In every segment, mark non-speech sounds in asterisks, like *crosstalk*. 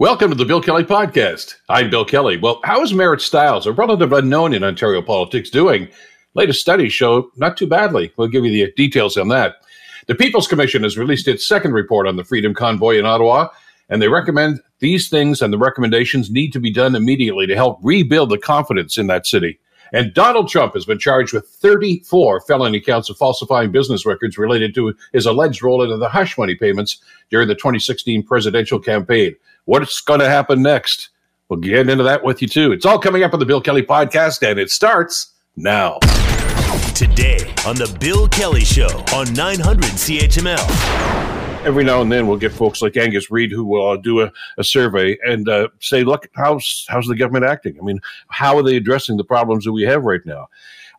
Welcome to the Bill Kelly Podcast. I'm Bill Kelly. Well, how is Marit Stiles, a relative unknown in Ontario politics, doing? Latest studies show not too badly. We'll give you the details on that. The People's Commission has released its second report on the Freedom Convoy in Ottawa, and they recommend these things and the recommendations need to be done immediately to help rebuild the confidence in that city. And Donald Trump has been charged with 34 felony counts of falsifying business records related to his alleged role in the hush money payments during the 2016 presidential campaign. What's going to happen next? We'll get into that with you too. It's all coming up on the Bill Kelly podcast, and it starts now. Today on the Bill Kelly Show on 900 CHML. Every now and then, we'll get folks like Angus Reid who will uh, do a, a survey and uh, say, "Look, how's how's the government acting? I mean, how are they addressing the problems that we have right now?"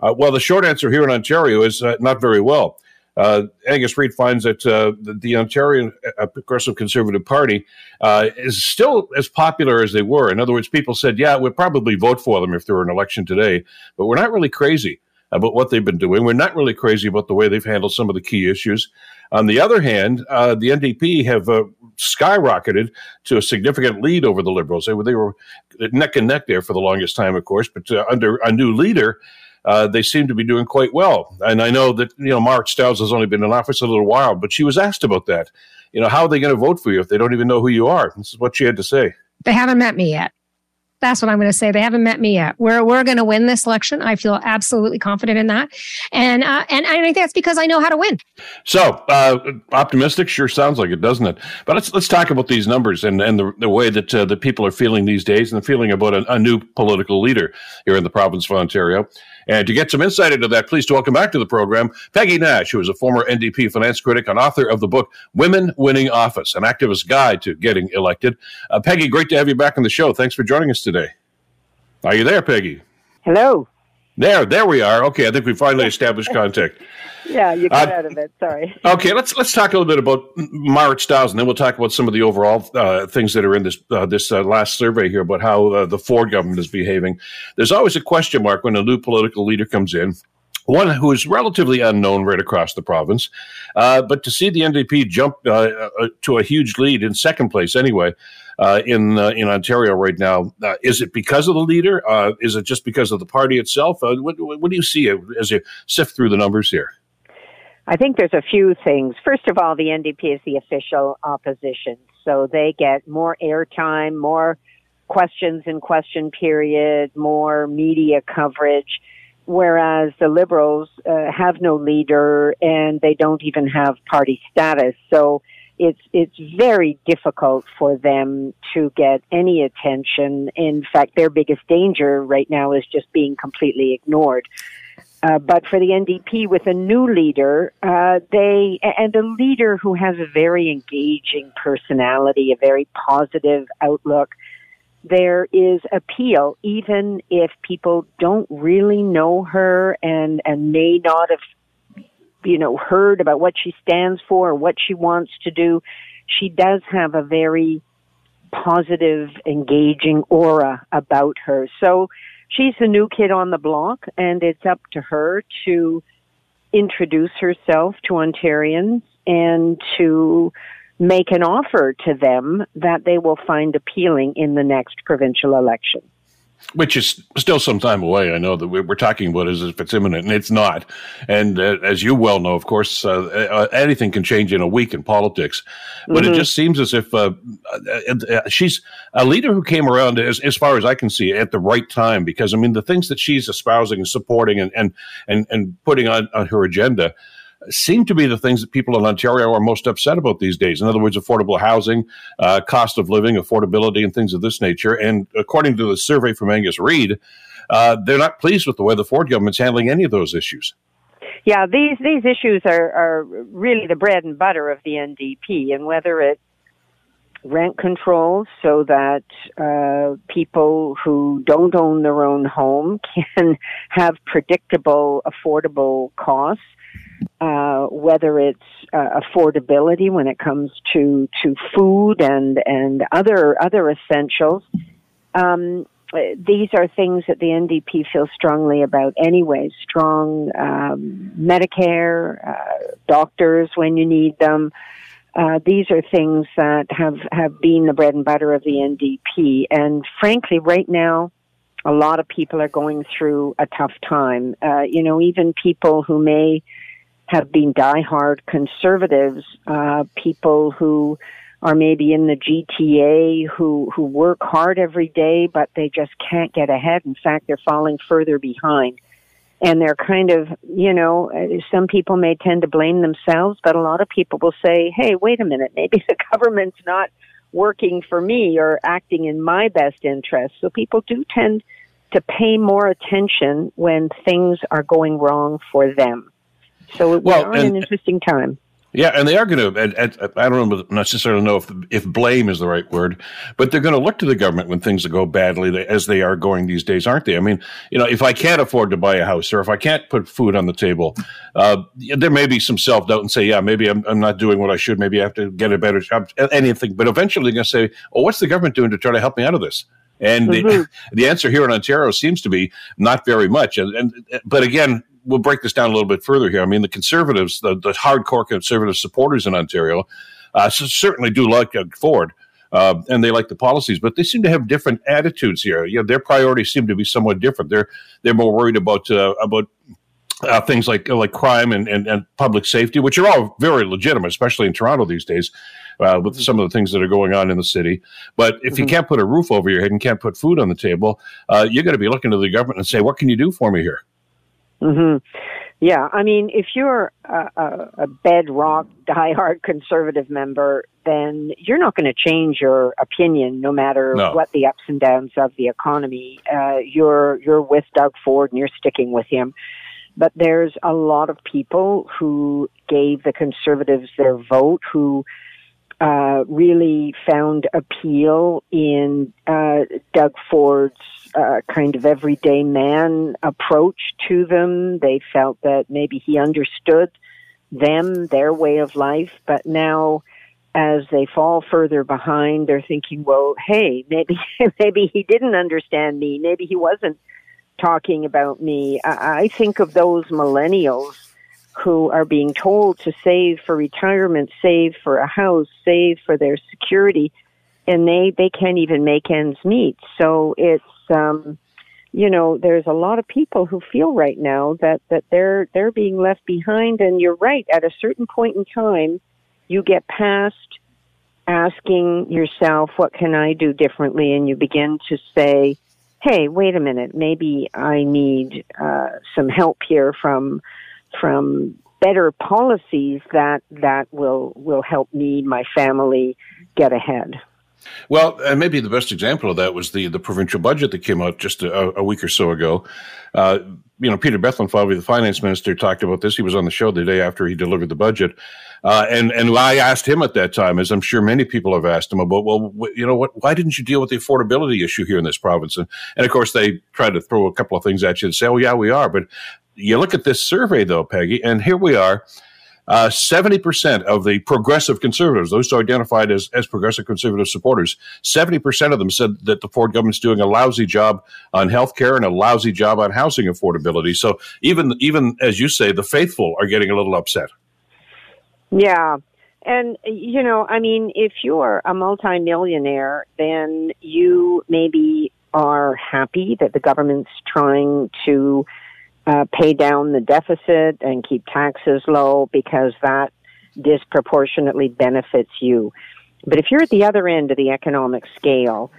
Uh, well, the short answer here in Ontario is uh, not very well. Uh, Angus Reid finds that uh, the, the, Ontario uh, Progressive Conservative Party uh, is still as popular as they were. In other words, people said, yeah, we'd probably vote for them if there were an election today, but we're not really crazy about what they've been doing. We're not really crazy about the way they've handled some of the key issues. On the other hand, uh, the NDP have uh, skyrocketed to a significant lead over the Liberals. They were, they were neck and neck there for the longest time, of course, but under a new leader, uh, they seem to be doing quite well. And I know that, you know, Marit Stiles has only been in office a little while, but she was asked about that. You know, how are they going to vote for you if they don't even know who you are? This is what she had to say. They haven't met me yet. That's what I'm going to say. They haven't met me yet. We're we're going to win this election. I feel absolutely confident in that, and uh, and I think that's because I know how to win. So uh, optimistic, sure sounds like it, doesn't it? But let's let's talk about these numbers and and the, the way that uh, the people are feeling these days, and the feeling about a, a new political leader here in the province of Ontario. And to get some insight into that, please welcome back to the program Peggy Nash, who is a former NDP finance critic and author of the book Women Winning Office, an activist guide to getting elected. Uh, Peggy, great to have you back on the show. Thanks for joining us today. Are you there, Peggy? Hello. There, there we are. Okay, I think we finally established *laughs* contact. yeah, you got uh, out of it. Sorry. Okay, let's let's talk a little bit about Marit Stiles, and then we'll talk about some of the overall uh, things that are in this uh, this uh, last survey here about how uh, the Ford government is behaving. There's always a question mark when a new political leader comes in one who is relatively unknown right across the province. Uh, but to see the NDP jump uh, uh, to a huge lead in second place, anyway, uh, in uh, in Ontario right now, uh, is it because of the leader? is it just because of the party itself? What, what, do you see as you sift through the numbers here? I think there's a few things. First of all, the NDP is the official opposition, so they get more airtime, more questions in question period, more media coverage whereas the liberals uh, have no leader and they don't even have party status. So it's it's very difficult for them to get any attention. In fact, their biggest danger right now is just being completely ignored. Uh, but for the NDP, with a new leader, uh, they and a leader who has a very engaging personality, a very positive outlook, there is appeal, even if people don't really know her and, and may not have, you know, heard about what she stands for or what she wants to do. She does have a very positive, engaging aura about her. So she's the new kid on the block, and it's up to her to introduce herself to Ontarians and to make an offer to them that they will find appealing in the next provincial election. Which is still some time away. I know that we're talking about as if it's imminent, and it's not. And uh, as you well know, of course, uh, uh, anything can change in a week in politics. But mm-hmm. it just seems as if uh, uh, she's a leader who came around, as, as far as I can see, at the right time. Because I mean, the things that she's espousing and supporting and and and, and putting on, on her agenda seem to be the things that people in Ontario are most upset about these days. In other words, affordable housing, uh, cost of living, affordability, and things of this nature. And according to the survey from Angus Reid, uh, they're not pleased with the way the Ford government's handling any of those issues. Yeah, these these issues are, are really the bread and butter of the NDP, and whether it's rent controls so that uh, people who don't own their own home *laughs* can have predictable, affordable costs uh, whether it's uh, affordability when it comes to to food and and other other essentials. Um, these are things that the NDP feels strongly about anyway. Strong um, Medicare, uh, doctors when you need them, Uh, these are things that have, have been the bread and butter of the NDP. And frankly, right now, a lot of people are going through a tough time. Uh, you know, even people who may have been diehard conservatives, uh, people who are maybe in the GTA who, who work hard every day, but they just can't get ahead. In fact, they're falling further behind and they're kind of, you know, some people may tend to blame themselves, but a lot of people will say, hey, wait a minute, maybe the *laughs* government's not working for me or acting in my best interest. So people do tend to pay more attention when things are going wrong for them. So well, we're an interesting time. Yeah, and they are going to. I don't necessarily know if if blame is the right word, but they're going to look to the government when things go badly, as they are going these days, aren't they? I mean, you know, if I can't afford to buy a house, or if I can't put food on the table, uh, there may be some self doubt and say, yeah, maybe I'm, I'm not doing what I should. Maybe I have to get a better job. Anything, but eventually they're going to say, oh, what's the government doing to try to help me out of this? And mm-hmm. the, *laughs* the answer here in Ontario seems to be not very much. And, and but again, we'll break this down a little bit further here. I mean, the conservatives, the, the hardcore conservative supporters in Ontario, uh, certainly do like Ford. Uh, and they like the policies, but they seem to have different attitudes here. You know, their priorities seem to be somewhat different. They're they're more worried about uh, about uh, things like like crime and, and, and, public safety, which are all very legitimate, especially in Toronto these days, uh, with some of the things that are going on in the city. But if mm-hmm. you can't put a roof over your head and can't put food on the table, uh, you got to be looking to the government and say, "What can you do for me here?" Hmm Yeah, I mean, if you're a, a, a bedrock, diehard conservative member, then you're not going to change your opinion, no matter no. what the ups and downs of the economy. Uh, you're you're with Doug Ford, and you're sticking with him. But there's a lot of people who gave the conservatives their vote who uh, really found appeal in uh, Doug Ford's kind of everyday man approach to them. They felt that maybe he understood them, their way of life, but now as they fall further behind, they're thinking, well, hey, *laughs* maybe, maybe he didn't understand me. Maybe he wasn't talking about me. I, I think of those millennials who are being told to save for retirement, save for a house, save for their security, and they they can't even make ends meet. So it's um, you know there's a lot of people who feel right now that that they're they're being left behind. And you're right. At a certain point in time, you get past asking yourself, "What can I do differently?" and you begin to say. Hey, wait a minute. Maybe I need uh, some help here from from better policies that that will will help me, my family, get ahead. Well, and maybe the best example of that was the the provincial budget that came out just a, a week or so ago. Uh, you know, Peter Bethlenfalvy, the finance minister, talked about this. He was on the show the day after he delivered the budget, uh, and and I asked him at that time, as I'm sure many people have asked him about, well, you know, what? Why didn't you deal with the affordability issue here in this province? And, and of course, they tried to throw a couple of things at you and say, oh yeah, we are. But you look at this survey though, Peggy, and here we are uh, 70% of the progressive conservatives, those who identified as, as progressive conservative supporters, 70% of them said that the Ford government's doing a lousy job on health care and a lousy job on housing affordability. So even, even as you say, the faithful are getting a little upset. Yeah. And, you know, I mean, if you're a multimillionaire, then you maybe are happy that the government's trying to uh, pay down the deficit and keep taxes low because that disproportionately benefits you. But if you're at the other end of the economic scale,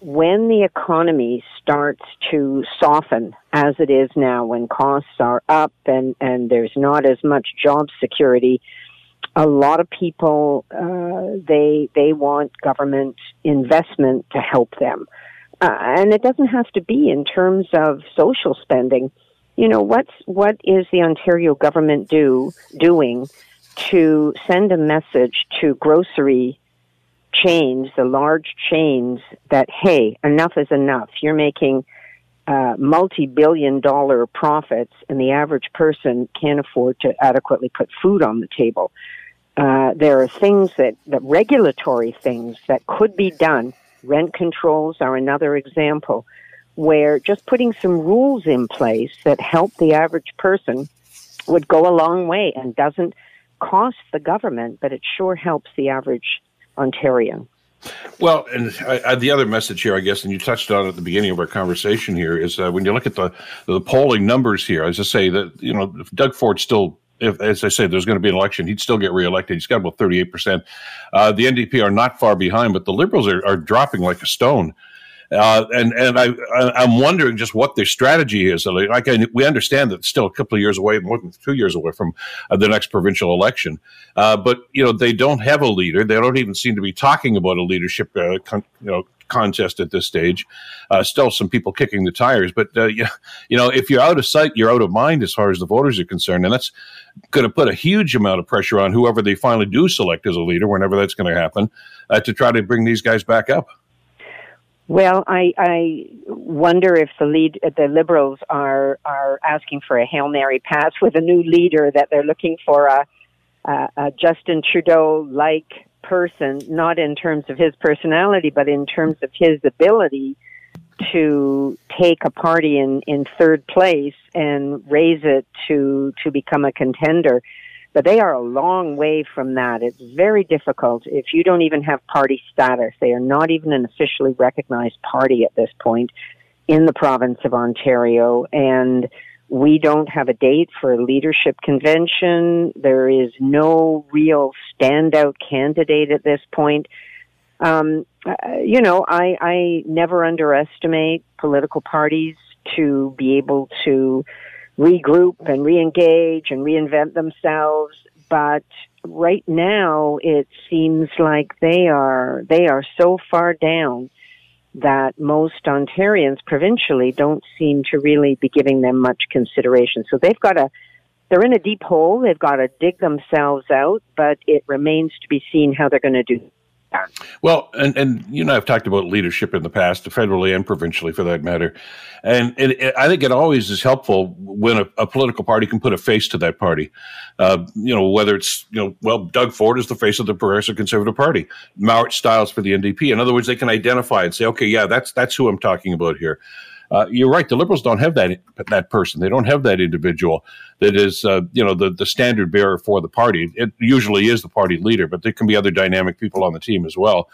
when the economy starts to soften as it is now, when costs are up and, and there's not as much job security, a lot of people uh, they they want government investment to help them, uh, and it doesn't have to be in terms of social spending you know what's what is the Ontario government do doing to send a message to grocery chains, the large chains, that hey, enough is enough. You're making uh, multi-billion dollar profits, and the average person can't afford to adequately put food on the table. Uh, there are things that, that regulatory things that could be done. Rent controls are another example where just putting some rules in place that help the average person would go a long way and doesn't cost the government, but it sure helps the average Ontarian. Well, and I, I, the other message here, I guess, and you touched on at the beginning of our conversation here, is uh, when you look at the the polling numbers here, as I say that you know Doug Ford still if, as I say, there's going to be an election, he'd still get reelected. He's got about 38%. Uh, the NDP are not far behind, but the Liberals are, are dropping like a stone. Uh, and and I, I am wondering just what their strategy is. Like I, we understand that it's still a couple of years away, more than two years away from uh, the next provincial election. Uh, but you know they don't have a leader. They don't even seem to be talking about a leadership, uh, con- you know, contest at this stage. Uh, still, some people kicking the tires, but uh, you, you know, if you're out of sight, you're out of mind as far as the voters are concerned, and that's going to put a huge amount of pressure on whoever they finally do select as a leader, whenever that's going to happen, to try to bring these guys back up. Well, I, I wonder if the lead, uh, the Liberals are are asking for a hail mary pass with a new leader that they're looking for a, a, a Justin Trudeau like person, not in terms of his personality, but in terms of his ability to take a party in, in third place and raise it to to become a contender. But they are a long way from that. It's very difficult if you don't even have party status. They are not even an officially recognized party at this point in the province of Ontario. And we don't have a date for a leadership convention. There is no real standout candidate at this point. Um, uh, you know, I, I never underestimate political parties to be able to regroup and reengage and reinvent themselves. But right now, it seems like they are they are so far down that most Ontarians provincially don't seem to really be giving them much consideration. So they've got a they're in a deep hole. They've got to dig themselves out, but it remains to be seen how they're going to do well, and, and you know, I've talked about leadership in the past, federally and provincially for that matter. And it, it, I think it always is helpful when a, a, political party can put a face to that party. Uh, you know, whether it's, you know, well, Doug Ford is the face of the Progressive Conservative Party, Marit Stiles for the NDP. In other words, they can identify and say, okay, yeah, that's, that's who I'm talking about here. Uh, you're right. The liberals don't have that that person. They don't have that individual that is, uh, you know, the the standard bearer for the party. It usually is the party leader, but there can be other dynamic people on the team as well.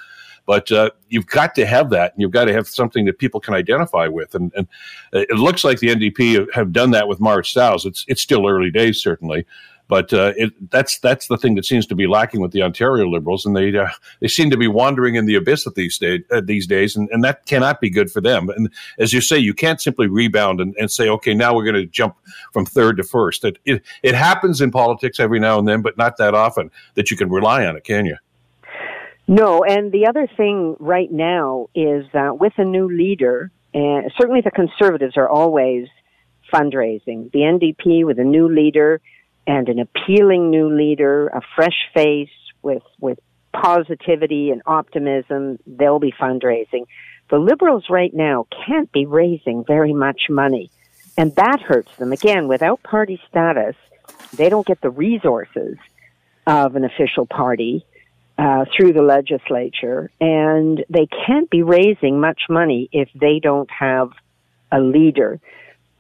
But uh, you've got to have that, and you've got to have something that people can identify with. And, and it looks like the NDP have done that with Marit Stiles. It's it's still early days, certainly, but uh, it, that's that's the thing that seems to be lacking with the Ontario Liberals, and they uh, they seem to be wandering in the abyss at these, day, uh, these days, and, and that cannot be good for them. And as you say, you can't simply rebound and, and say, okay, now we're going to jump from third to first. It, it it happens in politics every now and then, but not that often that you can rely on it, can you? No, and the other thing right now is that with a new leader, and certainly the Conservatives are always fundraising. The NDP with a new leader and an appealing new leader, a fresh face with, with positivity and optimism, they'll be fundraising. The Liberals right now can't be raising very much money. And that hurts them. Again, without party status, they don't get the resources of an official party uh, through the legislature, and they can't be raising much money if they don't have a leader.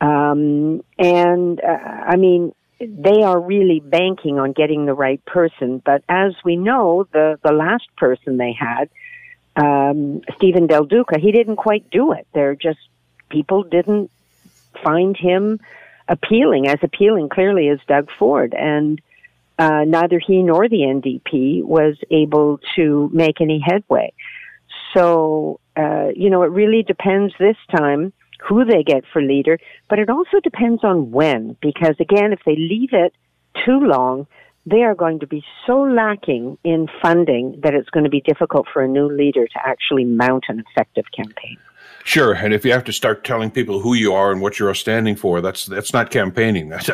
Um, and uh, I mean, they are really banking on getting the right person. But as we know, the, the last person they had, um, Steven Del Duca, he didn't quite do it. They're just, people didn't find him appealing, as appealing clearly as Doug Ford. And uh, neither he nor the NDP was able to make any headway. So, uh, you know, it really depends this time who they get for leader, but it also depends on when, because again, if they leave it too long, they are going to be so lacking in funding that it's going to be difficult for a new leader to actually mount an effective campaign. Sure, and if you have to start telling people who you are and what you're standing for, that's that's not campaigning. *laughs* That's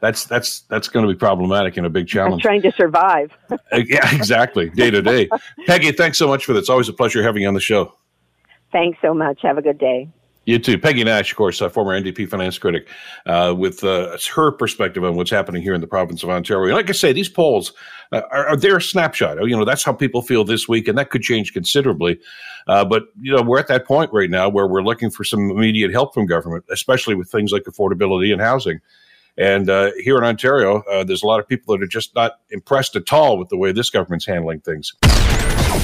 that's that's that's going to be problematic and a big challenge. I'm trying to survive. *laughs* Uh, yeah, exactly, day to day. *laughs* Peggy, thanks so much for this. It's always a pleasure having you on the show. Thanks so much. Have a good day. You too. Peggy Nash, of course, a former NDP finance critic, uh, with uh, her perspective on what's happening here in the province of Ontario. And like I say, these polls uh, are, are their snapshot. You know, that's how people feel this week, and that could change considerably. Uh, but, you know, we're at that point right now where we're looking for some immediate help from government, especially with things like affordability and housing. And uh, here in Ontario, uh, there's a lot of people that are just not impressed at all with the way this government's handling things.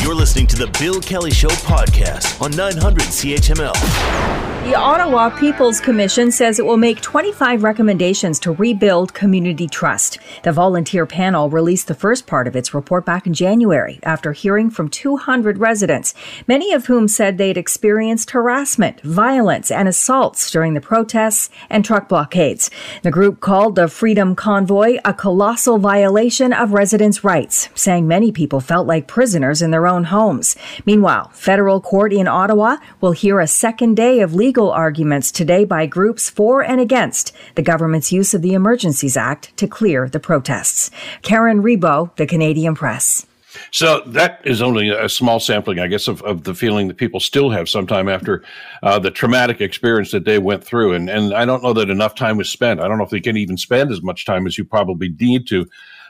You're listening to the Bill Kelly Show podcast on 900 CHML. The Ottawa People's Commission says it will make 25 recommendations to rebuild community trust. The volunteer panel released the first part of its report back in January after hearing from 200 residents, many of whom said they'd experienced harassment, violence, and assaults during the protests and truck blockades. The group called the Freedom Convoy a colossal violation of residents' rights, saying many people felt like prisoners in their own homes. Meanwhile, federal court in Ottawa will hear a second day of legal legal arguments today by groups for and against the government's use of the Emergencies Act to clear the protests. Karen Rebo, The Canadian Press. So that is only a small sampling, I guess, of, of the feeling that people still have sometime after uh, the traumatic experience that they went through. And, and I don't know that enough time was spent. I don't know if they can even spend as much time as you probably need to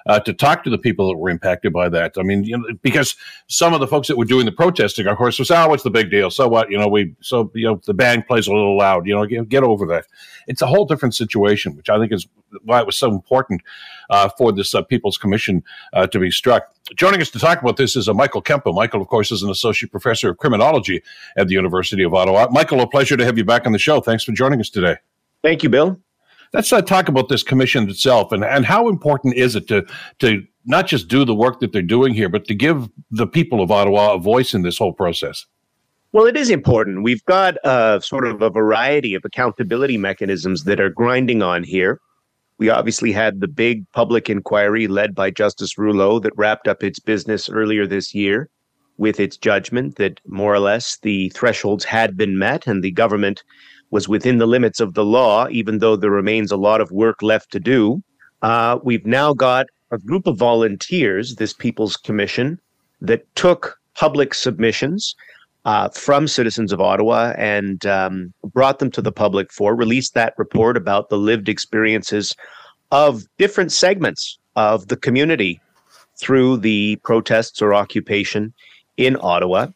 uh, to talk to the people that were impacted by that. I mean, you know, because some of the folks that were doing the protesting, of course, was, oh, what's the big deal? So what? You know, we, so, you know, the band plays a little loud, you know, get, get over that. It's a whole different situation, which I think is why it was so important uh, for this uh, People's Commission uh, to be struck. Joining us to talk about this is uh, Michael Kempa. Michael, of course, is an associate professor of criminology at the University of Ottawa. Michael, a pleasure to have you back on the show. Thanks for joining us today. Thank you, Bill let's uh, talk about this commission itself and, and how important is it to to not just do the work that they're doing here, but to give the people of Ottawa a voice in this whole process. Well, it is important. We've got a sort of a variety of accountability mechanisms that are grinding on here. We obviously had the big public inquiry led by Justice Rouleau that wrapped up its business earlier this year with its judgment that more or less the thresholds had been met and the government was within the limits of the law, even though there remains a lot of work left to do. Uh, we've now got a group of volunteers, this People's Commission, that took public submissions uh, from citizens of Ottawa and um, brought them to the public for, released that report about the lived experiences of different segments of the community through the protests or occupation in Ottawa.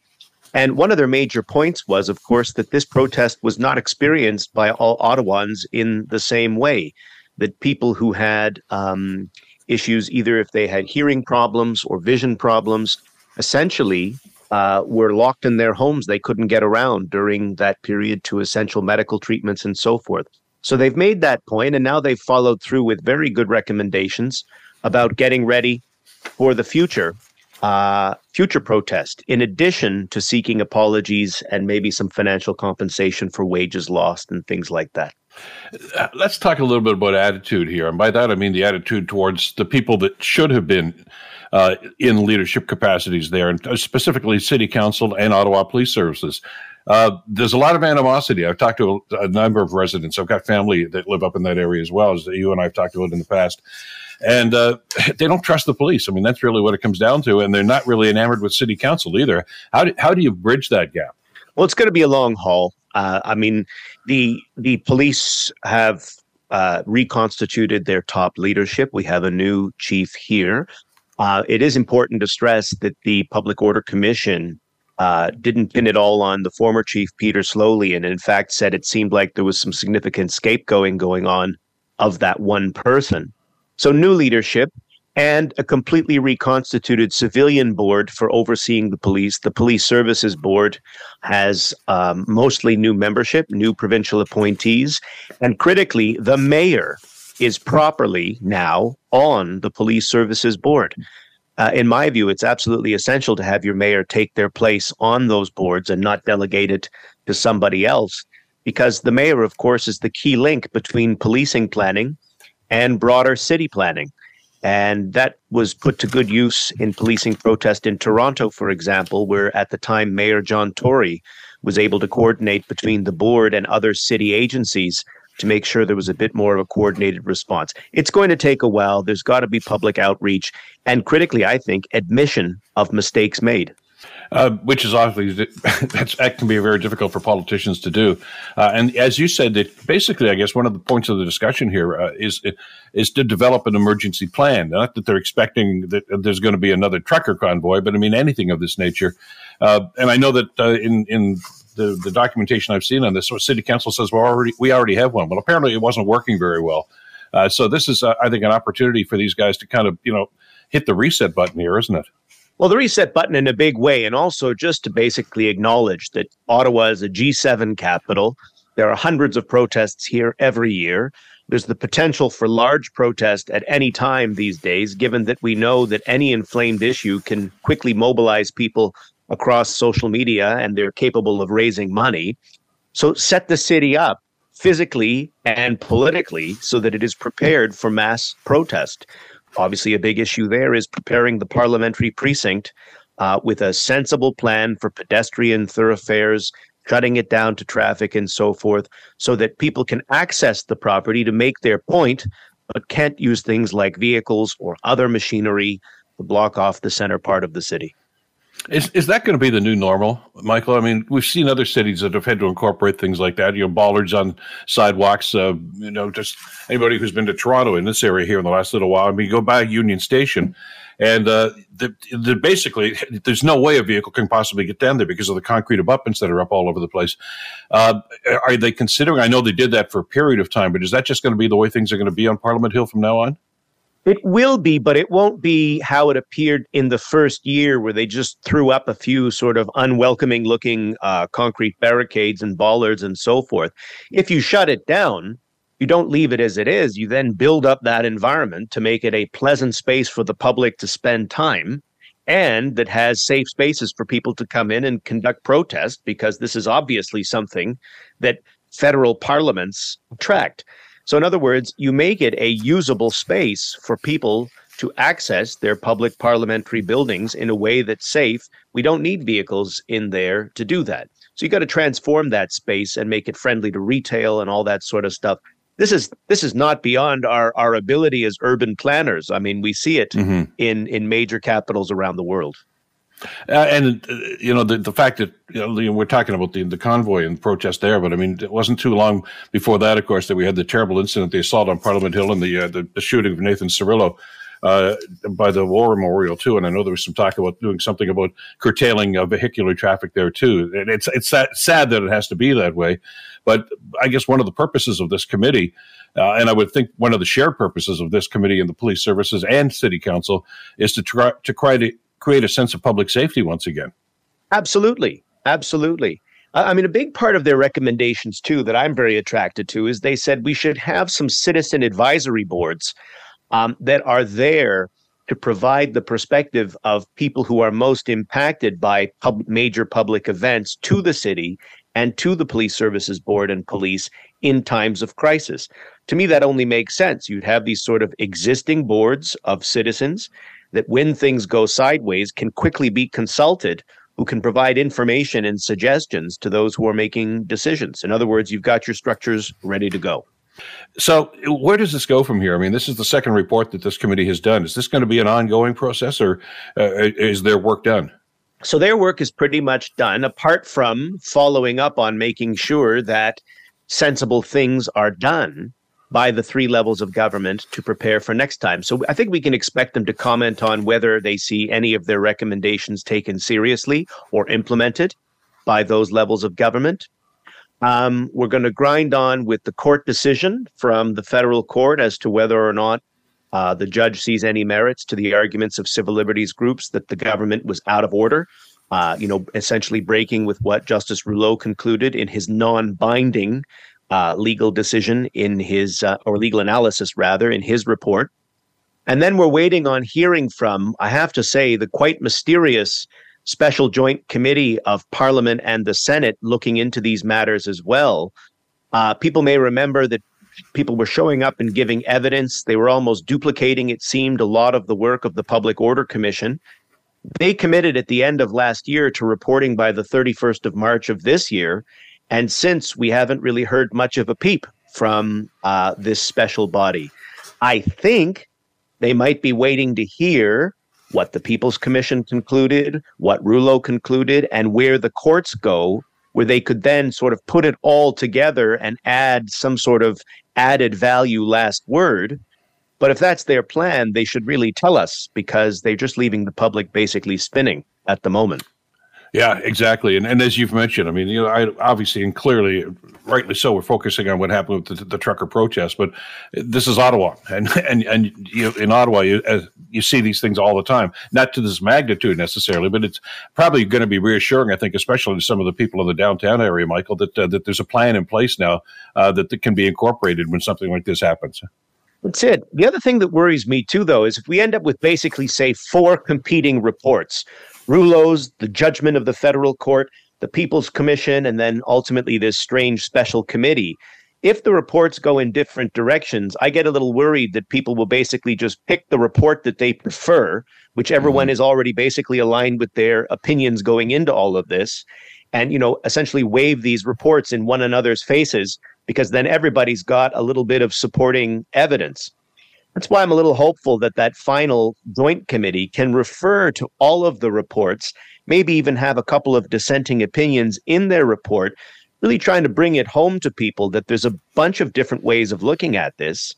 And one of their major points was, of course, that this protest was not experienced by all Ottawans in the same way. That people who had um, issues, either if they had hearing problems or vision problems, essentially uh, were locked in their homes. They couldn't get around during that period to essential medical treatments and so forth. So they've made that point, and now they've followed through with very good recommendations about getting ready for the future uh, future protest, in addition to seeking apologies and maybe some financial compensation for wages lost and things like that. Uh, let's talk a little bit about attitude here. And by that, I mean the attitude towards the people that should have been uh, in leadership capacities there, and specifically city council and Ottawa police services. Uh, there's a lot of animosity. I've talked to a, a, number of residents. I've got family that live up in that area as well, as you and I have talked about in the past and uh, *laughs* they don't trust the police. I mean, that's really what it comes down to, and they're not really enamored with city council either. How do, how do you bridge that gap? Well, it's going to be a long haul. Uh, I mean, the the police have uh, reconstituted their top leadership. We have a new chief here. Uh, it is important to stress that the Public Order Commission uh, didn't pin it all on the former chief, Peter Sloly, and in fact said it seemed like there was some significant scapegoating going on of that one person. So, new leadership and a completely reconstituted civilian board for overseeing the police. The Police Services Board has um, mostly new membership, new provincial appointees, and critically, the mayor is properly now on the Police Services Board. Uh, in my view, it's absolutely essential to have your mayor take their place on those boards and not delegate it to somebody else, because the mayor, of course, is the key link between policing planning and broader city planning. And that was put to good use in policing protest in Toronto, for example, where at the time Mayor John Tory was able to coordinate between the board and other city agencies to make sure there was a bit more of a coordinated response. It's going to take a while. There's got to be public outreach and critically, I think, admission of mistakes made. Uh, which is obviously *laughs* that can be very difficult for politicians to do. Uh, and as you said, that basically, I guess one of the points of the discussion here uh, is is to develop an emergency plan. Not that they're expecting that there's going to be another trucker convoy, but I mean anything of this nature. Uh, and I know that uh, in in the, the documentation I've seen on this, City Council says we already we already have one. Well, apparently it wasn't working very well. So this is, I think, an opportunity for these guys to kind of, you know, hit the reset button here, isn't it? Well, the reset button in a big way, and also just to basically acknowledge that Ottawa is a G7 capital. There are hundreds of protests here every year. There's the potential for large protest at any time these days, given that we know that any inflamed issue can quickly mobilize people across social media and they're capable of raising money. So set the city up physically and politically so that it is prepared for mass protest. Obviously, a big issue there is preparing the parliamentary precinct uh, with a sensible plan for pedestrian thoroughfares, cutting it down to traffic and so forth, so that people can access the property to make their point, but can't use things like vehicles or other machinery to block off the center part of the city. Is is that going to be the new normal, Michael? I mean, we've seen other cities that have had to incorporate things like that. You know, bollards on sidewalks. Uh, you know, just anybody who's been to Toronto in this area here in the last little while. I mean, go by Union Station, and uh, the, the basically *laughs* there's no way a vehicle can possibly get down there because of the concrete abutments that are up all over the place. Uh, are they considering? I know they did that for a period of time, but is that just going to be the way things are going to be on Parliament Hill from now on? It will be, but it won't be how it appeared in the first year, where they just threw up a few sort of unwelcoming looking uh, concrete barricades and bollards and so forth. If you shut it down, you don't leave it as it is. You then build up that environment to make it a pleasant space for the public to spend time and that has safe spaces for people to come in and conduct protest because this is obviously something that federal parliaments attract. So, in other words, you make it a usable space for people to access their public parliamentary buildings in a way that's safe. We don't need vehicles in there to do that. So you got to transform that space and make it friendly to retail and all that sort of stuff. This is this is not beyond our our ability as urban planners. I mean, we see it mm-hmm. in in major capitals around the world. Uh, and uh, you know the the fact that you know, we're talking about the the convoy and protest there, but I mean it wasn't too long before that, of course, that we had the terrible incident, the assault on Parliament Hill, and the uh, the, the, shooting of Nathan Cirillo uh, by the War Memorial too. And I know there was some talk about doing something about curtailing uh, vehicular traffic there too. And it's it's sad, sad that it has to be that way, but I guess one of the purposes of this committee. Uh, and I would think one of the shared purposes of this committee and the police services and city council is to try to try to create a sense of public safety once again. Absolutely. Absolutely. I mean, a big part of their recommendations, too, that I'm very attracted to is they said we should have some citizen advisory boards um, that are there to provide the perspective of people who are most impacted by pub- major public events to the city and to the police services board and police in times of crisis. To me, that only makes sense. You'd have these sort of existing boards of citizens that when things go sideways can quickly be consulted who can provide information and suggestions to those who are making decisions. In other words, you've got your structures ready to go. So, where does this go from here? I mean, this is the second report that this committee has done. Is this going to be an ongoing process, or uh, is their work done? So, their work is pretty much done, apart from following up on making sure that sensible things are done by the three levels of government to prepare for next time. So I think we can expect them to comment on whether they see any of their recommendations taken seriously or implemented by those levels of government. Um, we're going to grind on with the court decision from the federal court as to whether or not uh, the judge sees any merits to the arguments of civil liberties groups that the government was out of order. Uh, you know, essentially breaking with what Justice Rouleau concluded in his non-binding uh, legal decision in his, uh, or legal analysis rather, in his report. And then we're waiting on hearing from, I have to say, the quite mysterious Special Joint Committee of Parliament and the Senate looking into these matters as well. Uh, people may remember that people were showing up and giving evidence. They were almost duplicating, it seemed, a lot of the work of the Public Order Commission. They committed at the end of last year to reporting by the 31st of March of this year. And since we haven't really heard much of a peep from uh, this special body, I think they might be waiting to hear what the People's Commission concluded, what Rouleau concluded, and where the courts go, where they could then sort of put it all together and add some sort of added value last word. But if that's their plan, they should really tell us because they're just leaving the public basically spinning at the moment. Yeah, exactly. And, and as you've mentioned, I mean, you know, I obviously and clearly, rightly so, we're focusing on what happened with the, the trucker protest, but this is Ottawa, and and and you in Ottawa, you you see these things all the time, not to this magnitude necessarily, but it's probably going to be reassuring, I think, especially to some of the people in the downtown area, Michael, that uh, that there's a plan in place now uh, that, that can be incorporated when something like this happens. That's it. The other thing that worries me too, though, is if we end up with basically, say, four competing reports Rouleau's, the judgment of the federal court, the People's Commission, and then ultimately this strange special committee. If the reports go in different directions, I get a little worried that people will basically just pick the report that they prefer, whichever mm-hmm. one is already basically aligned with their opinions going into all of this, and you know essentially wave these reports in one another's faces because then everybody's got a little bit of supporting evidence. That's why I'm a little hopeful that that final joint committee can refer to all of the reports, maybe even have a couple of dissenting opinions in their report, really trying to bring it home to people that there's a bunch of different ways of looking at this.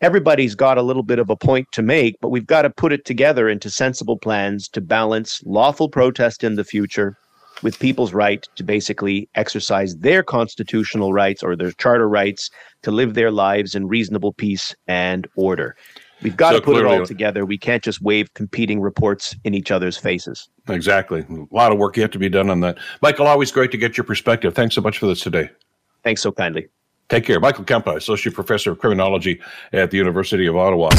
Everybody's got a little bit of a point to make, but we've got to put it together into sensible plans to balance lawful protest in the future with people's right to basically exercise their constitutional rights or their charter rights to live their lives in reasonable peace and order. We've got so to put clearly, it all uh, together. We can't just wave competing reports in each other's faces. Exactly. A lot of work yet to be done on that. Michael, always great to get your perspective. Thanks so much for this today. Thanks so kindly. Take care. Michael Kempa, Associate Professor of Criminology at the University of Ottawa.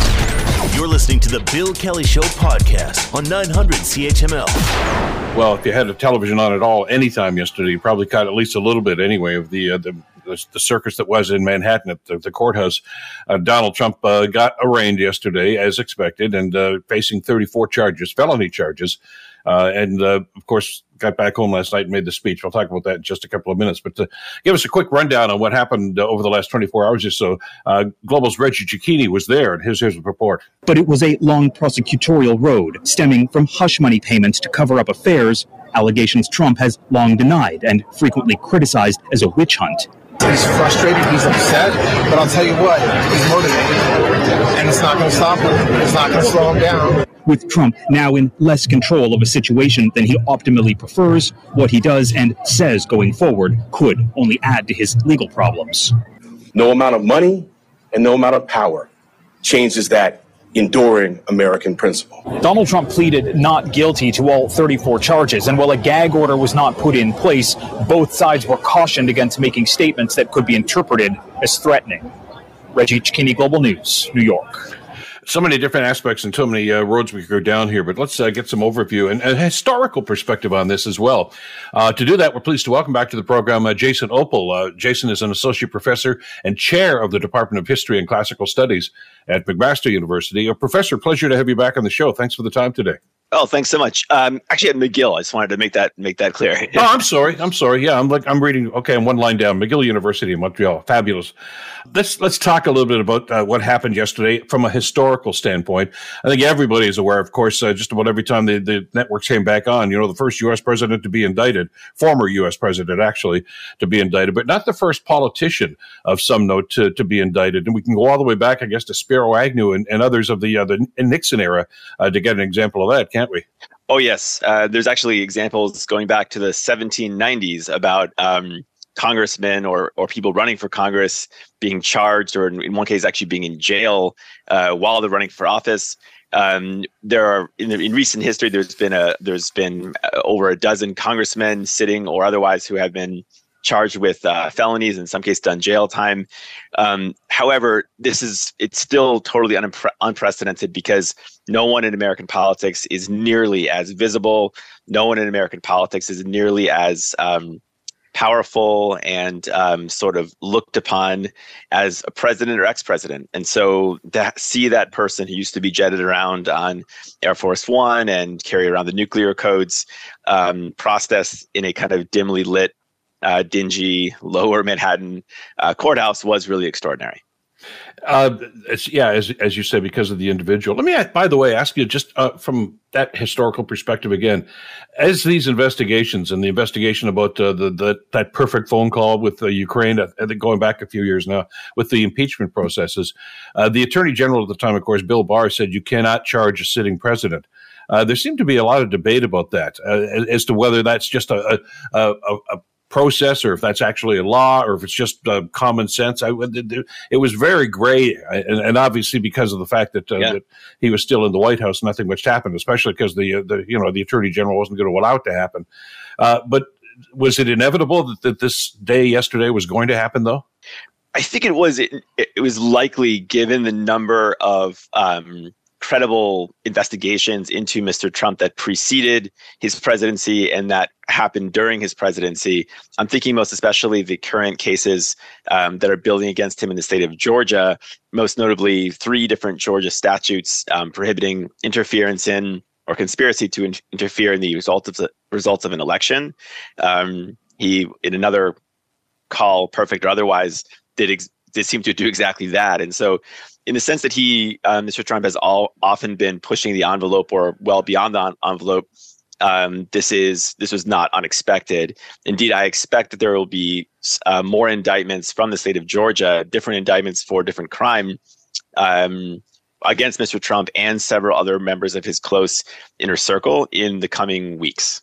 You're listening to the Bill Kelly Show podcast on 900 CHML. Well, if you had a television on at all anytime yesterday, you probably caught at least a little bit anyway of the uh, the, the, circus that was in Manhattan at the, the courthouse. Uh, Donald Trump uh, got arraigned yesterday, as expected, and uh, facing 34 charges, felony charges. Uh, and uh, of course, got back home last night and made the speech. We'll talk about that in just a couple of minutes. But to give us a quick rundown on what happened uh, over the last 24 hours or so, uh, Global's Reggie Cecchini was there, and here's his report. But it was a long prosecutorial road stemming from hush money payments to cover up affairs, allegations Trump has long denied and frequently criticized as a witch hunt. He's frustrated, he's upset, but I'll tell you what, he's motivated. And it's not going to stop him, it's not going to slow him down with Trump now in less control of a situation than he optimally prefers, what he does and says going forward could only add to his legal problems. No amount of money and no amount of power changes that enduring American principle. Donald Trump pleaded not guilty to all 34 charges, and while a gag order was not put in place, both sides were cautioned against making statements that could be interpreted as threatening. Reggie Cecchini, Global News, New York so many different aspects and so many uh, roads we could go down here, but let's uh, get some overview and a historical perspective on this as well. Uh, to do that, we're pleased to welcome back to the program uh, Jason Opal. Uh, Jason is an associate professor and chair of the Department of History and Classical Studies at McMaster University. A professor, pleasure to have you back on the show. Thanks for the time today. Oh, thanks so much. Um, actually, at McGill, I just wanted to make that make that clear. *laughs* oh, I'm sorry. I'm sorry. Yeah, I'm like I'm reading. Okay, I'm one line down. McGill University in Montreal. Fabulous. Let's let's talk a little bit about uh, what happened yesterday from a historical standpoint. I think everybody is aware, of course, uh, just about every time the, the networks came back on. You know, the first U.S. president to be indicted, former U.S. president actually to be indicted, but not the first politician of some note to, to be indicted. And we can go all the way back, I guess, to Spiro Agnew and, and others of the uh, the Nixon era uh, to get an example of that, can't we? Oh yes, uh, there's actually examples going back to the 1790s about um, congressmen or or people running for Congress being charged, or in, in one case actually being in jail uh, while they're running for office. Um, there are in, in, recent history, there's been a there's been uh, over a dozen congressmen sitting or otherwise who have been charged with uh, felonies, in some cases done jail time. Um, however, this is it's still totally unpre- unprecedented because no one in American politics is nearly as visible. No one in American politics is nearly as um, powerful and um, sort of looked upon as a president or ex-president. And so to see that person who used to be jetted around on Air Force One and carry around the nuclear codes um, process in a kind of dimly lit uh, dingy lower Manhattan uh, courthouse was really extraordinary. Uh, yeah, as as you said, because of the individual. Let me, by the way, ask you just uh, from that historical perspective again, as these investigations and the investigation about uh, the, the that perfect phone call with Ukraine, uh, going back a few years now, with the impeachment processes, uh, the Attorney General at the time, of course, Bill Barr said you cannot charge a sitting president. Uh, there seemed to be a lot of debate about that uh, as to whether that's just a, a, a, a process or if that's actually a law or if it's just uh, common sense. I, it was very gray, and, and obviously because of the fact that, uh, yeah. that, he was still in the White House, nothing much happened. Especially because the, uh, the you know the Attorney General wasn't going to allow it to happen. Uh, but was it inevitable that, that this day yesterday was going to happen, though? I think it was. It, it was likely given the number of um, credible investigations into Mr. Trump that preceded his presidency and that happened during his presidency. I'm thinking most especially the current cases um, that are building against him in the state of Georgia, most notably three different Georgia statutes um, prohibiting interference in or conspiracy to in- interfere in the results of the results of an election. Um, he, in another call, perfect or otherwise, did ex- did seem to do exactly that. And so in the sense that he, uh, Mr. Trump, has all often been pushing the envelope or well beyond the envelope. Um, this is this was not unexpected. Indeed, I expect that there will be uh, more indictments from the state of Georgia, different indictments for different crime um, against Mr. Trump and several other members of his close inner circle in the coming weeks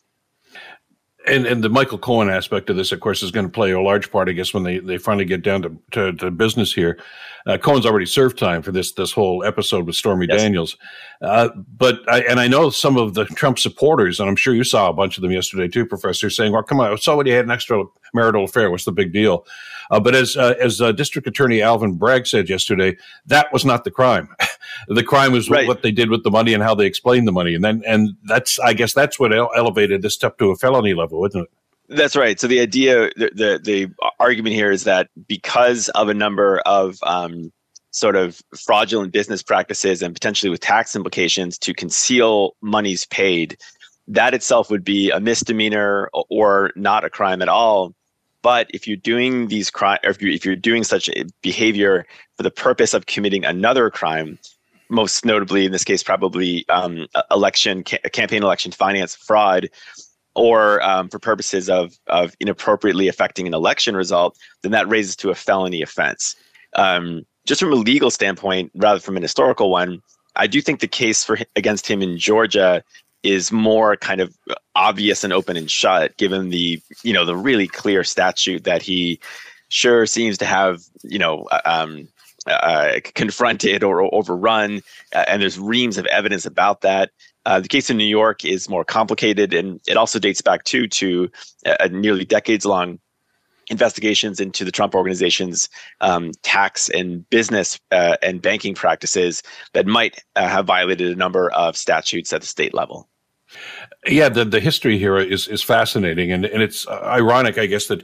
and and the Michael Cohen aspect of this, of course, is going to play a large part, I guess, when they, they finally get down to, to, to business here. Uh, Cohen's already served time for this this whole episode with Stormy yes. Daniels, uh, but I, and I know some of the Trump supporters, and I'm sure you saw a bunch of them yesterday too, Professor, saying, "Well, come on, you had an extra marital affair. What's the big deal?" Uh, but as uh, as uh, District Attorney Alvin Bragg said yesterday, that was not the crime. *laughs* the crime was right. what they did with the money and how they explained the money, and then and that's I guess that's what ele- elevated this step to a felony level, isn't it? That's right. So the idea, the, the, the argument here is that because of a number of um, sort of fraudulent business practices and potentially with tax implications to conceal monies paid, that itself would be a misdemeanor or not a crime at all. But if you're doing these crime, if, you, if you're doing such behavior for the purpose of committing another crime, most notably in this case, probably um, election ca- campaign election finance fraud, or um, for purposes of of inappropriately affecting an election result, then that raises to a felony offense. Um, just from a legal standpoint, rather from an historical one, I do think the case for against him in Georgia is more kind of obvious and open and shut, given the you know the really clear statute that he sure seems to have you know uh, um, uh, confronted or overrun, uh, and there's reams of evidence about that. Uh, the case in New York is more complicated, and it also dates back too to a nearly decades long investigations into the Trump organization's um, tax and business uh, and banking practices that might uh, have violated a number of statutes at the state level. Yeah, the, the history here is, is fascinating, and, and it's ironic, I guess, that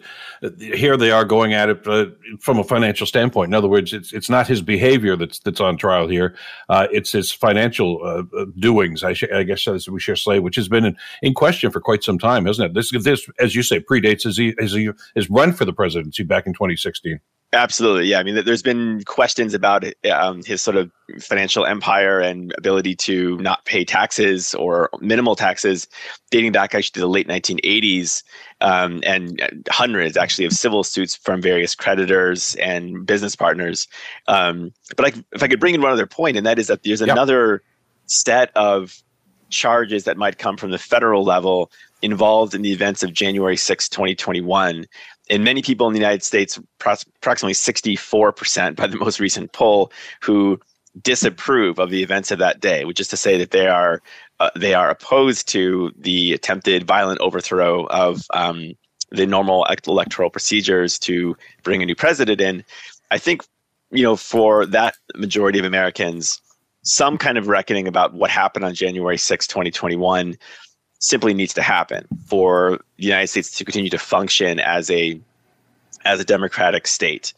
here they are going at it uh, from a financial standpoint. In other words, it's it's not his behavior that's that's on trial here; uh, it's his financial uh, uh doings. I, sh- I, guess as we should say, which has been in, in, question for quite some time, hasn't it? This this, as you say, predates his his, his run for the presidency back in 2016. Absolutely, yeah. I mean, there's been questions about um, his sort of financial empire and ability to not pay taxes or minimal taxes, dating back actually to the late 1980s, um, and hundreds actually of civil suits from various creditors and business partners. Um, but I, if I could bring in one other point, and that is that there's yep. another set of charges that might come from the federal level involved in the events of January 6, 2021 and many people in the United States, approximately 64% by the most recent poll, who disapprove of the events of that day, which is to say that they are uh, they are opposed to the attempted violent overthrow of um, the normal electoral procedures to bring a new president in. I think you know for that majority of Americans, some kind of reckoning about what happened on January 6, 2021 simply needs to happen for the United States to continue to function as a as a democratic state.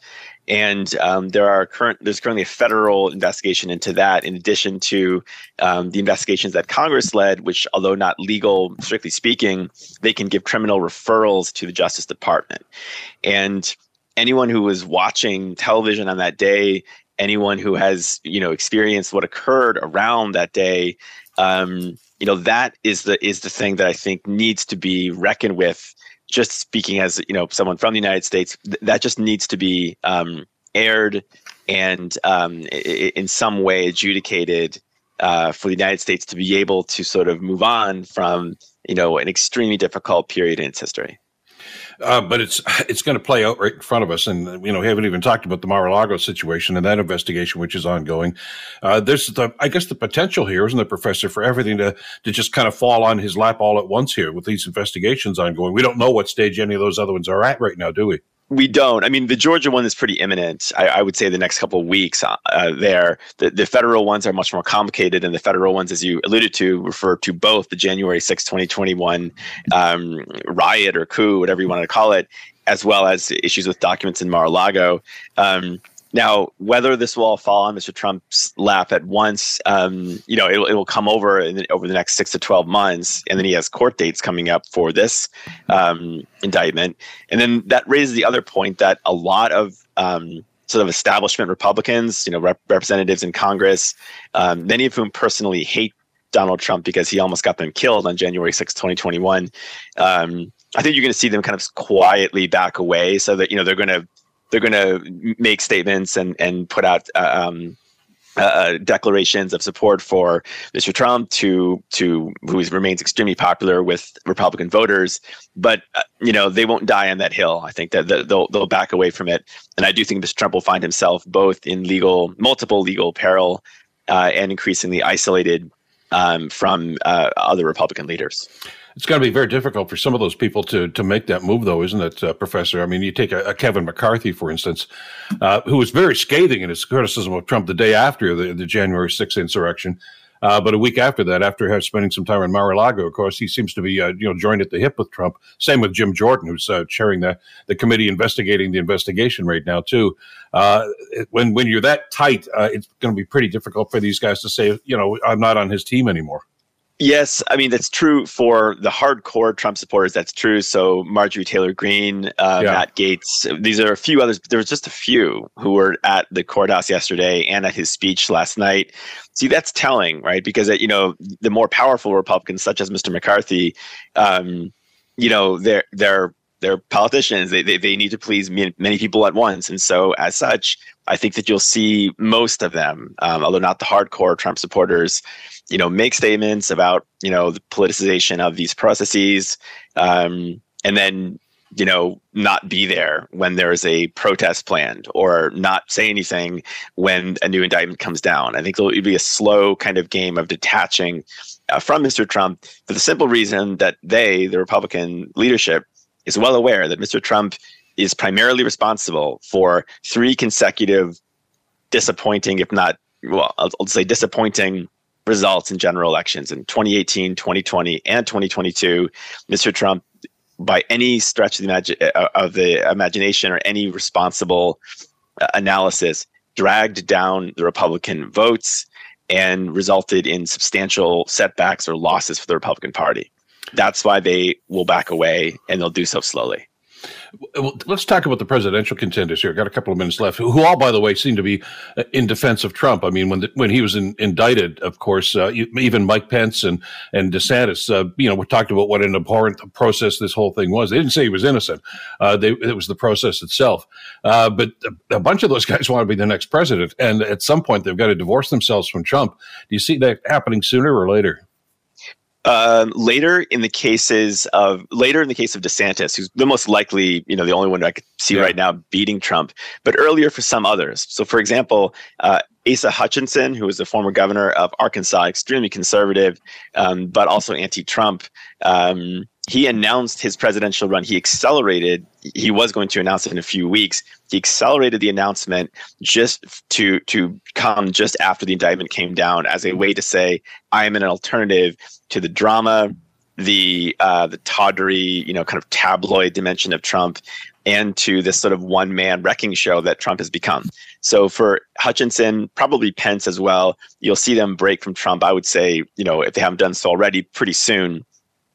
And um, there are current there's currently a federal investigation into that, in addition to um, the investigations that Congress led, which, although not legal strictly speaking, they can give criminal referrals to the Justice Department. And anyone who was watching television on that day, anyone who has you know experienced what occurred around that day, um, you know that is the is the thing that I think needs to be reckoned with. Just speaking as you know someone from the United States, th- that just needs to be um, aired and um, in some way adjudicated uh, for the United States to be able to sort of move on from you know an extremely difficult period in its history. Uh, but it's *sighs* it's going to play out right in front of us, and you know we haven't even talked about the Mar-a-Lago situation and that investigation, which is ongoing. Uh, there's the I guess the potential here, isn't it, Professor, for everything to to just kind of fall on his lap all at once here with these investigations ongoing. We don't know what stage any of those other ones are at right now, do we? We don't. I mean, the Georgia one is pretty imminent. I, I would say the next couple of weeks uh, uh, there. The, the federal ones are much more complicated, and the federal ones, as you alluded to, refer to both the January 6, 2021 um, riot or coup, whatever you want to call it, as well as issues with documents in Mar-a-Lago. Um, now, whether this will all fall on Mr. Trump's lap at once, um, you know, it, it will come over in, over the next six to twelve months, and then he has court dates coming up for this um, indictment, and then that raises the other point that a lot of um, sort of establishment Republicans, you know, rep- representatives in Congress, um, many of whom personally hate Donald Trump because he almost got them killed on January 6, 2021. Um, I think you're going to see them kind of quietly back away so that, you know, they're going to they're going to make statements and and put out uh, um, uh, declarations of support for Mr. Trump, to to who remains extremely popular with Republican voters. But uh, you know they won't die on that hill. I think that they'll they'll back away from it, and I do think Mr. Trump will find himself both in legal multiple legal peril uh, and increasingly isolated um, from uh, other Republican leaders. It's going to be very difficult for some of those people to to make that move, though, isn't it, uh, Professor? I mean, you take a, a Kevin McCarthy, for instance, uh, who was very scathing in his criticism of Trump the day after the, the January 6th insurrection. Uh, but a week after that, after spending some time in Mar-a-Lago, of course, he seems to be, uh, you know, joined at the hip with Trump. Same with Jim Jordan, who's uh, chairing the, the committee investigating the investigation right now, too. Uh, when when you're that tight, uh, it's going to be pretty difficult for these guys to say, you know, I'm not on his team anymore. Yes, I mean that's true for the hardcore Trump supporters. That's true. So Marjorie Taylor Greene, uh, yeah. Matt Gaetz. These are a few others. But there was just a few who were at the courthouse yesterday and at his speech last night. See, that's telling, right? Because uh, you know the more powerful Republicans, such as Mr. McCarthy, um, you know they're they're they're politicians. They, they they need to please many people at once, and so as such, I think that you'll see most of them, um, although not the hardcore Trump supporters you know, make statements about, you know, the politicization of these processes, um, and then, you know, not be there when there is a protest planned or not say anything when a new indictment comes down. I think it'll be a slow kind of game of detaching uh, from Mr. Trump for the simple reason that they, the Republican leadership, is well aware that Mr. Trump is primarily responsible for three consecutive disappointing, if not, well, I'll, I'll say disappointing results in general elections in 2018, 2020, and 2022. Mr. Trump, by any stretch of the, imagi- uh, of the imagination or any responsible uh, analysis, dragged down the Republican votes and resulted in substantial setbacks or losses for the Republican Party. That's why they will back away and they'll do so slowly. Well, let's talk about the presidential contenders here. Got a couple of minutes left. Who all, by the way, seem to be uh, in defense of Trump. I mean, when the, when he was in, indicted, of course, uh, even Mike Pence and and DeSantis, uh, you know, we talked about what an abhorrent process this whole thing was. They didn't say he was innocent. Uh, they, it was the process itself. Uh, but a, a, bunch of those *laughs* guys want to be the next president, and at some point they've got to divorce themselves from Trump. Do you see that happening sooner or later? Um, later in the cases of later in the case of DeSantis, who's the most likely, you know, the only one I could see yeah. right now beating Trump, but earlier for some others. So, for example, uh, Asa Hutchinson, who was the former governor of Arkansas, extremely conservative, um, but also anti-Trump. Um, he announced his presidential run. He accelerated. He was going to announce it in a few weeks. He accelerated the announcement just to to come just after the indictment came down as a way to say, "I am an alternative to the drama, the uh, the tawdry, you know, kind of tabloid dimension of Trump, and to this sort of one man wrecking show that Trump has become." So for Hutchinson, probably Pence as well, you'll see them break from Trump. I would say, you know, if they haven't done so already, pretty soon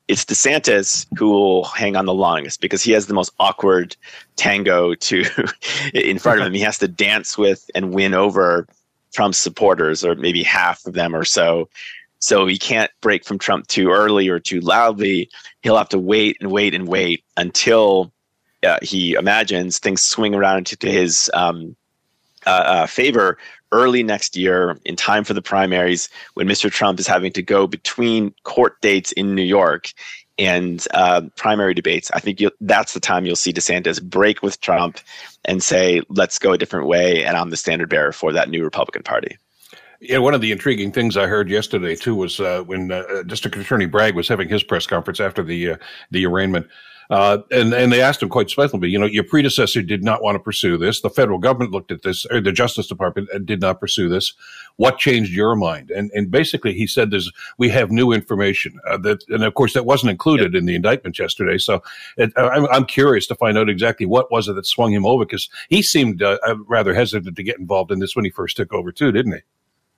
it's DeSantis who will hang on the longest because he has the most awkward tango to *laughs* in front of him. He has to dance with and win over Trump's supporters, or maybe half of them or so. So he can't break from Trump too early or too loudly. He'll have to wait and wait and wait until uh, he imagines things swing around to his um, uh, uh, favor early next year in time for the primaries when Mr. Trump is having to go between court dates in New York and uh, primary debates. I think that's the time you'll see DeSantis break with Trump and say, let's go a different way. And I'm the standard bearer for that new Republican Party. Yeah, one of the intriguing things I heard yesterday too was uh, when uh, District Attorney Bragg was having his press conference after the uh, the arraignment. Uh, and and they asked him quite specifically, you know, your predecessor did not want to pursue this. The federal government looked at this, or the Justice Department did not pursue this. What changed your mind? And and basically, he said, "There's we have new information uh, that, and of course, that wasn't included in the indictment yesterday. So it, I'm, I'm curious to find out exactly what was it that swung him over because he seemed uh, rather hesitant to get involved in this when he first took over too, didn't he?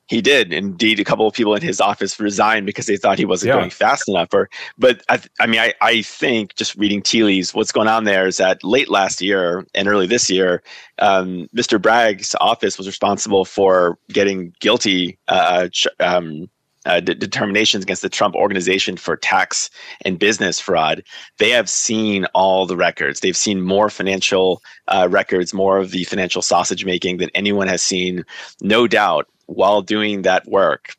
He did indeed. A couple of people in his office resigned because they thought he wasn't yeah. going fast enough. Or, but I, I mean, I, I think just reading tea leaves, what's going on there is that late last year and early this year, um, Mr. Bragg's office was responsible for getting guilty uh, um, uh, d- determinations against the Trump Organization for Tax and Business Fraud. They have seen all the records. They've seen more financial uh, records, more of the financial sausage making than anyone has seen. No doubt while doing that work,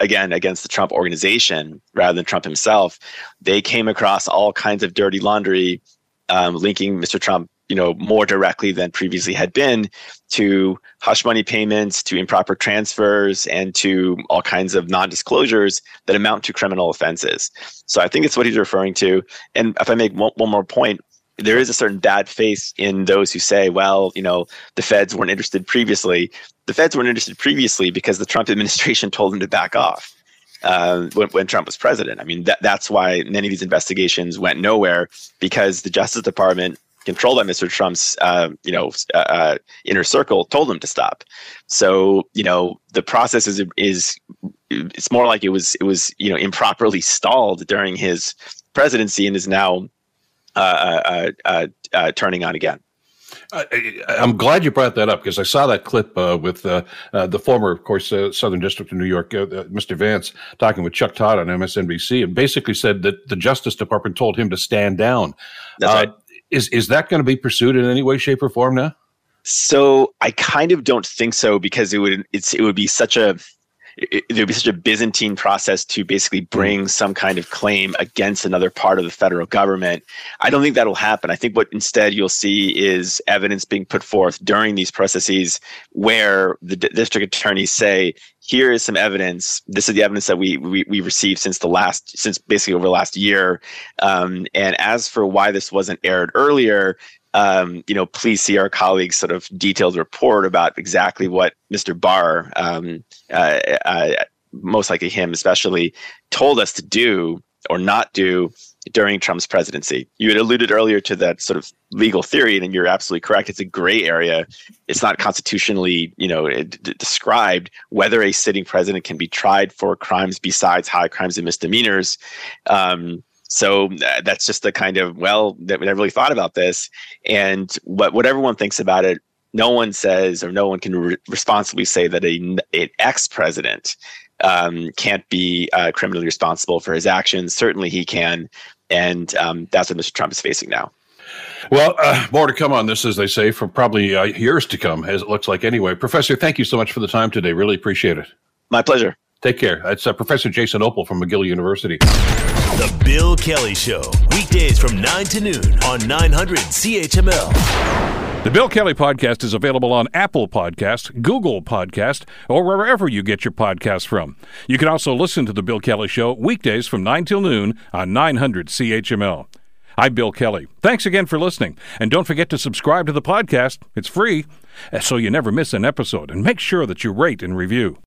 again against the Trump organization rather than Trump himself, they came across all kinds of dirty laundry um, linking Mr. Trump, you know, more directly than previously had been to hush money payments, to improper transfers, and to all kinds of non-disclosures that amount to criminal offenses. So I think it's what he's referring to. And if I make one, one more point, there is a certain bad faith in those who say, well, you know, the feds weren't interested previously. The feds weren't interested previously because the Trump *laughs* administration told them to back off uh, when, when, Trump was president. I mean, that, that's why many of these investigations went nowhere because the Justice Department, controlled by Mr. Trump's, uh, you know, uh, uh, inner circle, told them to stop. So, you know, the process is is it's more like it was it was you know improperly stalled during his presidency and is now Uh, uh, uh, turning on again. I, am glad you brought that up because I saw that clip uh, with uh, uh, the former, of course, Southern District of New York, Mr. Vance, talking with Chuck Todd on MSNBC, and basically said that the Justice Department told him to stand down. Right. Is is that going to be pursued in any way, shape, or form now? So I kind of don't think so because it would it's it would be such a it, there would be such a Byzantine process to basically bring some kind of claim against another part of the federal government. I don't think that'll happen. I think what instead you'll see is evidence being put forth during these processes where the d- district attorneys say, here is some evidence. This is the evidence that we, we, we received since the last, since basically over the last year. Um, and as for why this wasn't aired earlier, um, you know, please see our colleagues' sort of detailed report about exactly what Mr. Barr, um, uh, uh, most likely him especially, told us to do or not do during Trump's presidency. You had alluded earlier to that sort of legal theory, and you're absolutely correct. It's a gray area. It's not constitutionally, you know, d- described whether a sitting president can be tried for crimes besides high crimes and misdemeanors. Um, so uh, that's just the kind of well that we never really thought about this, and what what everyone thinks about it. No one says, or no one can re- responsibly say that a an ex president um, can't be uh, criminally responsible for his actions. Certainly, he can, and um, that's what Mr. Trump is facing now. Well, uh, more to come on this, as they say, for probably uh, years to come, as it looks like anyway. Professor, thank you so much for the time today. Really appreciate it. My pleasure. Take care. It's uh, Professor Jason Opal from McGill University. The Bill Kelly Show, weekdays from 9 to noon on 900 CHML. The Bill Kelly Podcast is available on Apple Podcast, Google Podcast, or wherever you get your podcasts from. You can also listen to The Bill Kelly Show weekdays from 9 till noon on 900 CHML. I'm Bill Kelly. Thanks again for listening. And don't forget to subscribe to the podcast. It's free, so you never miss an episode. And make sure that you rate and review.